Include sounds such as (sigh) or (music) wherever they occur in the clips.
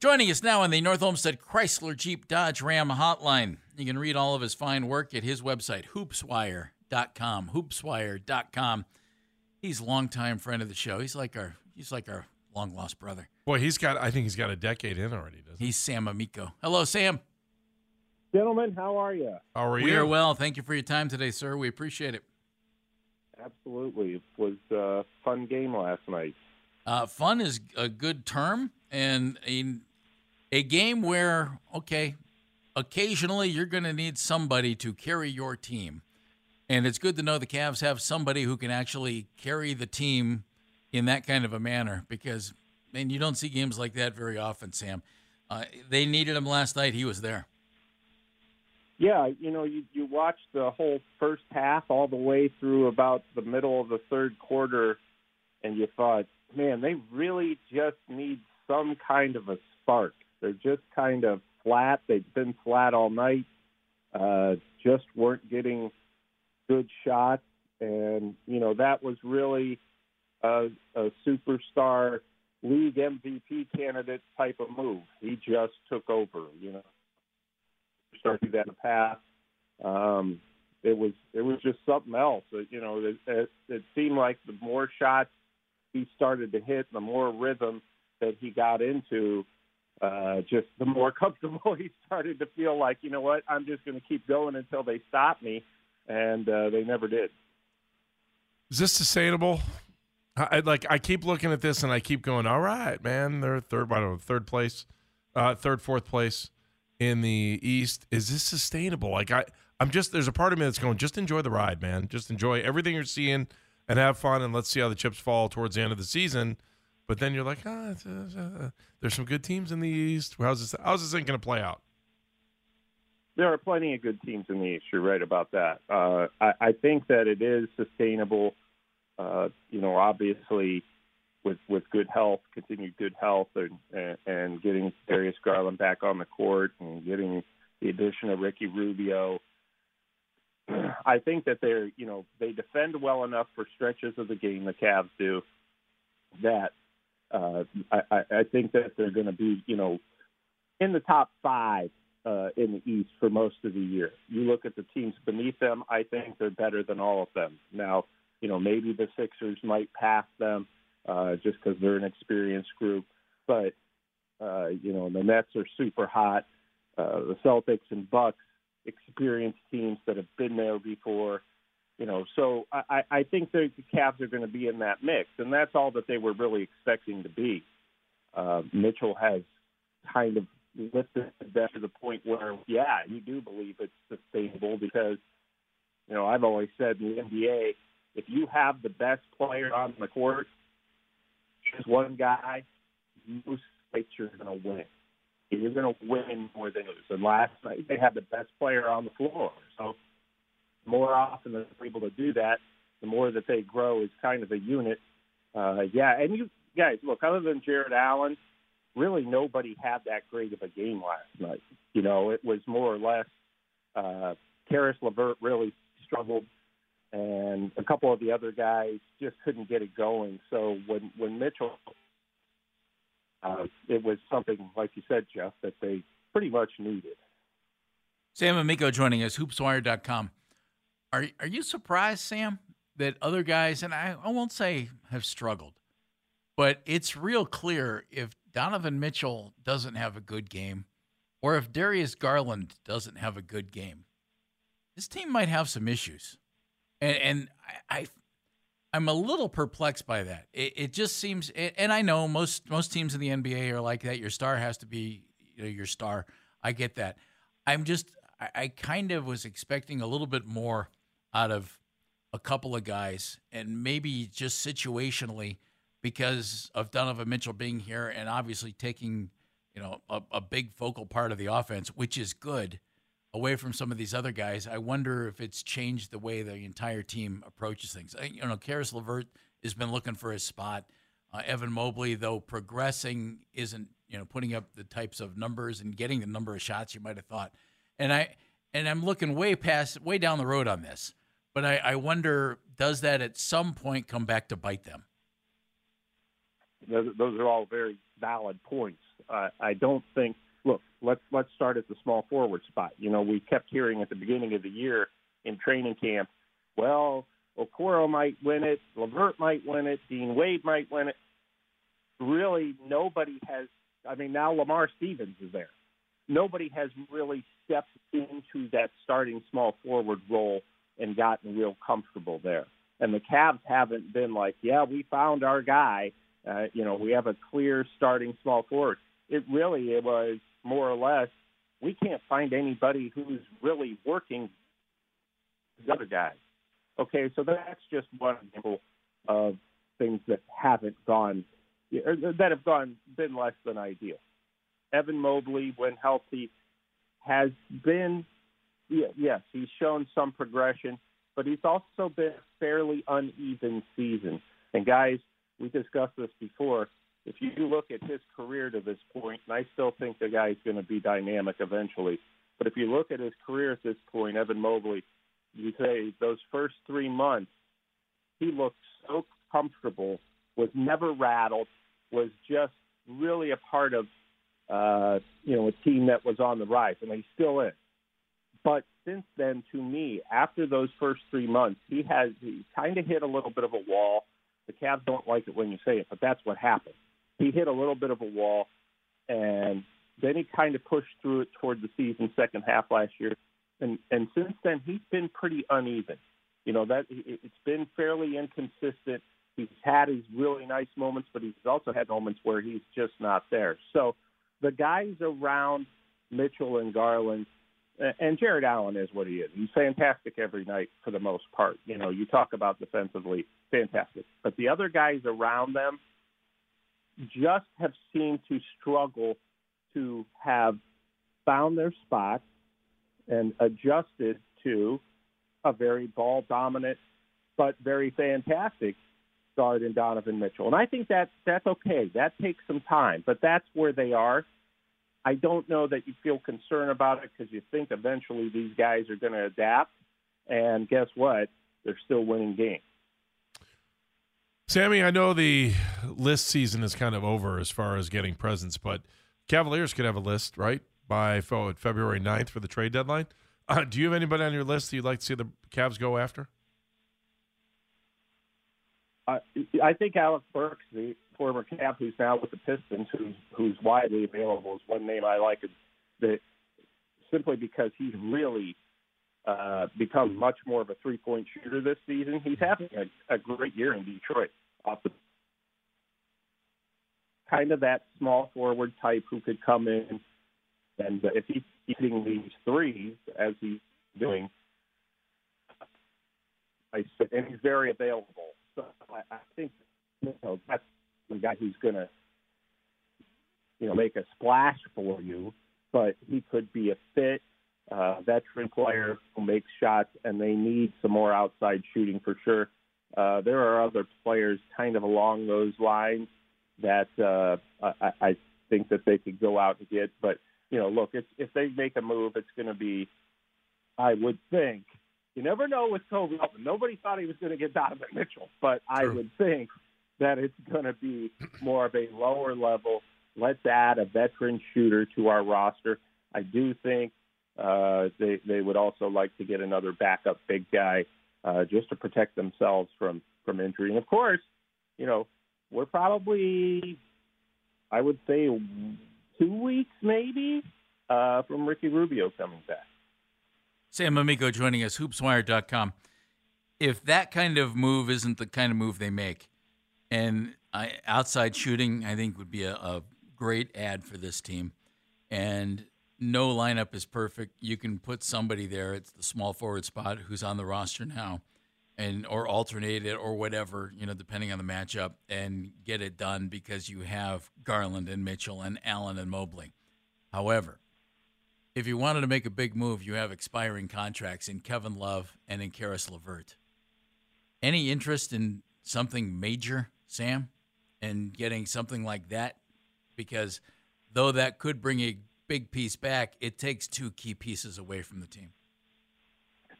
Joining us now on the North Olmsted Chrysler Jeep Dodge Ram hotline. You can read all of his fine work at his website, hoopswire.com. Hoopswire.com. He's a longtime friend of the show. He's like our he's like our long lost brother. Boy, he's got. I think he's got a decade in already. Doesn't he? He's Sam Amico. Hello, Sam. Gentlemen, how are you? How are you? We are well. Thank you for your time today, sir. We appreciate it. Absolutely. It was a fun game last night. Uh, fun is a good term, and a, a game where, okay, occasionally you're going to need somebody to carry your team. And it's good to know the Cavs have somebody who can actually carry the team in that kind of a manner because, man, you don't see games like that very often, Sam. Uh, they needed him last night. He was there. Yeah, you know, you, you watched the whole first half all the way through about the middle of the third quarter, and you thought, man, they really just need some kind of a spark. They're just kind of flat. They've been flat all night. Uh, just weren't getting good shots, and you know that was really a, a superstar league MVP candidate type of move. He just took over. You know, start to do that in the past. Um, it was it was just something else. You know, it, it, it seemed like the more shots he started to hit, the more rhythm that he got into, uh, just the more (laughs) comfortable he started to feel like, you know what, I'm just going to keep going until they stop me, and uh, they never did. Is this sustainable? I like. I keep looking at this and I keep going. All right, man. They're third. I don't know. Third place, uh, third, fourth place in the East. Is this sustainable? Like I, I'm just. There's a part of me that's going. Just enjoy the ride, man. Just enjoy everything you're seeing and have fun. And let's see how the chips fall towards the end of the season. But then you're like, ah, uh, uh, there's some good teams in the East. How's this? How's this thing going to play out? There are plenty of good teams in the East. You're right about that. Uh, I, I think that it is sustainable. Uh, you know, obviously, with with good health, continued good health, and and, and getting Darius Garland back on the court, and getting the addition of Ricky Rubio. I think that they're, you know, they defend well enough for stretches of the game. The Cavs do that. Uh, I, I think that they're going to be, you know, in the top five uh, in the East for most of the year. You look at the teams beneath them, I think they're better than all of them. Now, you know, maybe the Sixers might pass them uh, just because they're an experienced group, but uh, you know, the Nets are super hot. Uh, the Celtics and Bucks, experienced teams that have been there before. You know, so I, I think the Cavs are going to be in that mix, and that's all that they were really expecting to be. Uh, Mitchell has kind of lifted that to the point where, yeah, you do believe it's sustainable because, you know, I've always said in the NBA, if you have the best player on the court, just one guy, most nights you're going to win. You're going to win more than lose. And last night they had the best player on the floor. So more often than they're able to do that, the more that they grow as kind of a unit. Uh, yeah, and you guys, look, other than Jarrett Allen, really nobody had that great of a game last night. You know, it was more or less uh, Caris LeVert really struggled, and a couple of the other guys just couldn't get it going. So when when Mitchell, uh, it was something like you said, Jeff, that they pretty much needed. Sam Amico joining us, hoopswire.com. Are are you surprised, Sam, that other guys and I, I won't say have struggled, but it's real clear if Donovan Mitchell doesn't have a good game, or if Darius Garland doesn't have a good game, this team might have some issues. And, and I, I I'm a little perplexed by that. It, it just seems, and I know most most teams in the NBA are like that. Your star has to be you know, your star. I get that. I'm just, I, I kind of was expecting a little bit more out of a couple of guys, and maybe just situationally because of Donovan Mitchell being here and obviously taking, you know, a, a, big focal part of the offense, which is good, away from some of these other guys. I wonder if it's changed the way the entire team approaches things. You know, Caris LeVert has been looking for his spot. Uh, Evan Mobley, though progressing, isn't you know putting up the types of numbers and getting the number of shots you might have thought. And I and I'm looking way past, way down the road on this. But I, I wonder, does that at some point come back to bite them? Those, are all very valid points. Uh, I don't think. Look, let's let's start at the small forward spot. You know, we kept hearing at the beginning of the year in training camp, well, Okoro might win it, LeVert might win it, Dean Wade might win it. Really, nobody has. I mean, now Lamar Stevens is there. Nobody has really stepped into that starting small forward role and gotten real comfortable there. And the Cavs haven't been like, yeah, we found our guy. Uh, you know, we have a clear starting small forward. It really it was more or less we can't find anybody who's really working the other guys. Okay, so that's just one example of things that haven't gone that have gone been less than ideal. Evan Mobley, when healthy, has been yes, he's shown some progression, but he's also been a fairly uneven season. And guys, we discussed this before. If you look at his career to this point, and I still think the guy's going to be dynamic eventually, but if you look at his career at this point, Evan Mobley, you say those first three months, he looked so comfortable, was never rattled, was just really a part of uh, you know a team that was on the rise, and he still is. But since then, to me, after those first three months, he has kind of hit a little bit of a wall. The Cavs don't like it when you say it, but that's what happened. He hit a little bit of a wall, and then he kind of pushed through it toward the season second half last year, and and since then he's been pretty uneven. You know that it's been fairly inconsistent. He's had his really nice moments, but he's also had moments where he's just not there. So the guys around Mitchell and Garland and Jarrett Allen is what he is. He's fantastic every night for the most part. You know, you talk about defensively, fantastic. But the other guys around them just have seemed to struggle to have found their spot and adjusted to a very ball dominant but very fantastic guard in Donovan Mitchell. And I think that that's okay. That takes some time, but that's where they are. I don't know that you feel concerned about it because you think eventually these guys are going to adapt. And guess what? They're still winning games. Sammy, I know the list season is kind of over as far as getting presents, but Cavaliers could have a list, right? By February 9th for the trade deadline. Uh, do you have anybody on your list that you'd like to see the Cavs go after? Uh, I think Alec Burks, the former Cav who's now with the Pistons, who's who's widely available, is one name I like. That simply because he's really uh, become much more of a three point shooter this season. He's having a, a great year in Detroit. Off the kind of that small forward type who could come in and if he's hitting these threes as he's doing, I and he's very available. I, I think you know that's the guy who's going to, you know, make a splash for you, but he could be a fit uh, veteran player who makes shots, and they need some more outside shooting for sure. Uh, there are other players kind of along those lines that uh, I, I think that they could go out and get. But you know, look, if if they make a move, it's going to be, I would think. You never know with Koby. Nobody thought he was going to get Donovan Mitchell, but True. I would think that it's going to be more of a lower level. Let's add a veteran shooter to our roster. I do think uh, they they would also like to get another backup big guy uh, just to protect themselves from from injury. And of course, you know we're probably I would say two weeks maybe uh, from Ricky Rubio coming back. Sam Amico joining us, hoopswire.com. If that kind of move isn't the kind of move they make, and I, outside shooting, I think would be a, a great add for this team. And no lineup is perfect. You can put somebody there. It's the small forward spot who's on the roster now, and or alternate it or whatever you know, depending on the matchup, and get it done because you have Garland and Mitchell and Allen and Mobley. However, if you wanted to make a big move, you have expiring contracts in Kevin Love and in Caris LeVert. Any interest in something major Sam, and getting something like that? Because though that could bring a big piece back, it takes two key pieces away from the team.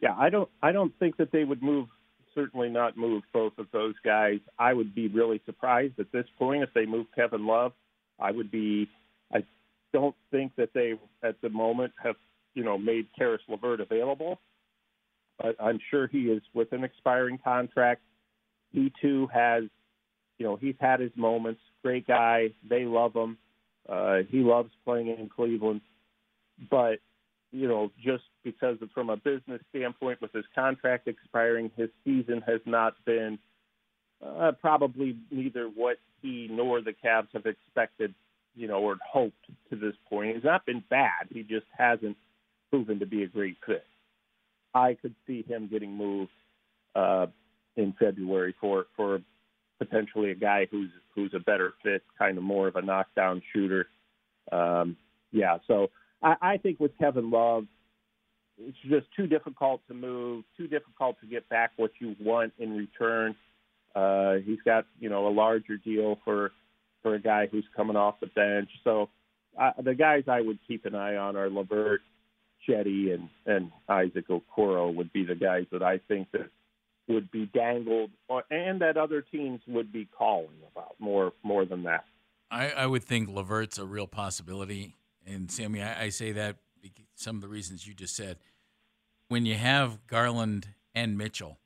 Yeah, I don't I don't think that they would move certainly not move both of those guys. I would be really surprised at this point if they move Kevin Love. I would be don't think that they, at the moment, have you know made Caris LeVert available. But I'm sure he is with an expiring contract. He too has, you know, he's had his moments. Great guy. They love him. Uh, he loves playing in Cleveland. But you know, just because of, from a business standpoint, with his contract expiring, his season has not been uh, probably neither what he nor the Cavs have expected, you know, or hoped to this point. He's not been bad. He just hasn't proven to be a great fit. I could see him getting moved uh, in February for for potentially a guy who's who's a better fit, kind of more of a knockdown shooter. Um, yeah, so I, I think with Kevin Love, it's just too difficult to move, too difficult to get back what you want in return. Uh, he's got you know a larger deal for for a guy who's coming off the bench. So uh, the guys I would keep an eye on are LeVert, Cedi, and and Isaac Okoro would be the guys that I think that would be dangled, and that other teams would be calling about more more than that. I, I would think LeVert's a real possibility. And Sammy, I, I say that some of the reasons you just said. When you have Garland and Mitchell,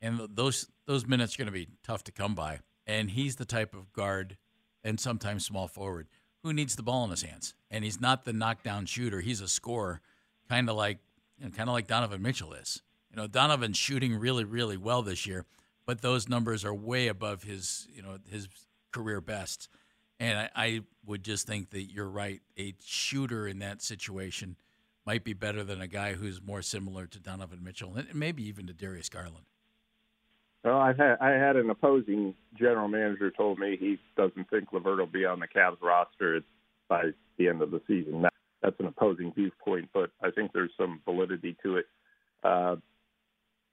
and those those minutes are going to be tough to come by, and he's the type of guard and sometimes small forward who needs the ball in his hands, and he's not the knockdown shooter. He's a scorer, kind of like you know, kind of like Donovan Mitchell is. You know, Donovan's shooting really, really well this year, but those numbers are way above his you know his career best. And I, I, would just think that you're right. A shooter in that situation might be better than a guy who's more similar to Donovan Mitchell and maybe even to Darius Garland. Well, I had I had an opposing general manager told me he doesn't think LeVert will be on the Cavs roster by the end of the season. That, that's an opposing viewpoint, but I think there's some validity to it. Uh,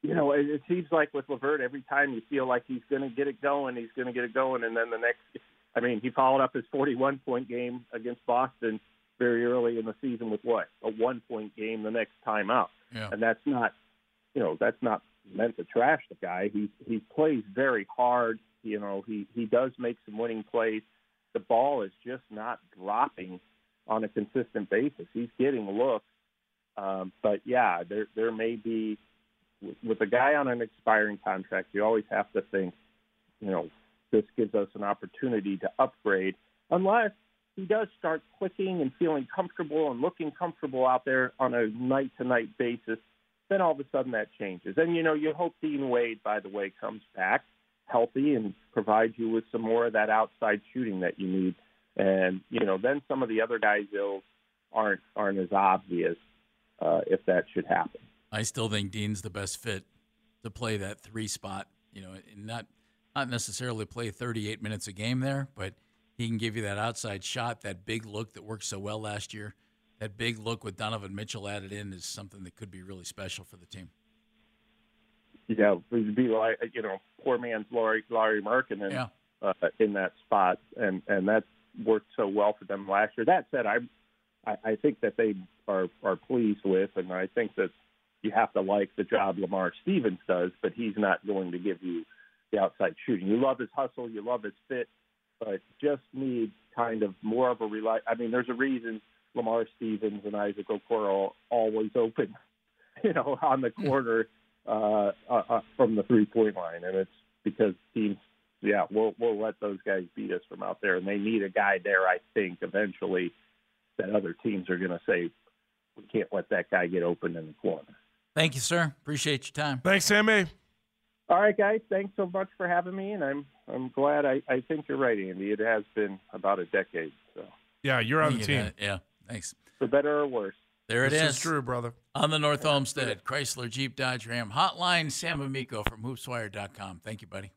you know, it, it seems like with LeVert, every time you feel like he's going to get it going, he's going to get it going, and then the next I mean, he followed up his 41 point game against Boston very early in the season with what a one point game the next time out, yeah. and that's not, you know, that's not meant to trash the guy. He he plays very hard. You know, he he does make some winning plays. The ball is just not dropping on a consistent basis. He's getting looks, um, but yeah, there there may be with a guy on an expiring contract. You always have to think, you know, this gives us an opportunity to upgrade, unless he does start clicking and feeling comfortable and looking comfortable out there on a night to night basis. Then all of a sudden that changes. And you know, you hope Dean Wade, by the way, comes back healthy and provides you with some more of that outside shooting that you need. And you know, then some of the other guys' ills aren't aren't as obvious uh, if that should happen. I still think Dean's the best fit to play that three spot. You know, not not necessarily play 38 minutes a game there, but he can give you that outside shot, that big look that worked so well last year. That big look with Donovan Mitchell added in is something that could be really special for the team. Yeah, it would be like you know, poor man's Lauri Lauri Markkanen yeah. uh, in that spot, and and that worked so well for them last year. That said, I I, I think that they are are pleased with, and I think that you have to like the job Lamar Stevens does, but he's not going to give you the outside shooting. You love his hustle, you love his fit, but just need kind of more of a rely. I mean, there's a reason Lamar Stevens and Isaac Okoro always open, (laughs) you know, on the corner uh, uh, uh, from the three point line, and it's because teams, yeah, we'll we'll let those guys beat us from out there, and they need a guy there. I think eventually that other teams are going to say we can't let that guy get open in the corner. Thank you, sir. Appreciate your time. Thanks, Sammy. All right, guys. Thanks so much for having me, and I'm I'm glad. I, I think you're right, Andy. It has been about a decade. So yeah, you're on the team. Yeah, thanks. For better or worse. There it this is. is true, brother. On the North Olmsted Chrysler Jeep Dodge Ram hotline, Sam Amico from HoopsWire.com. Thank you, buddy.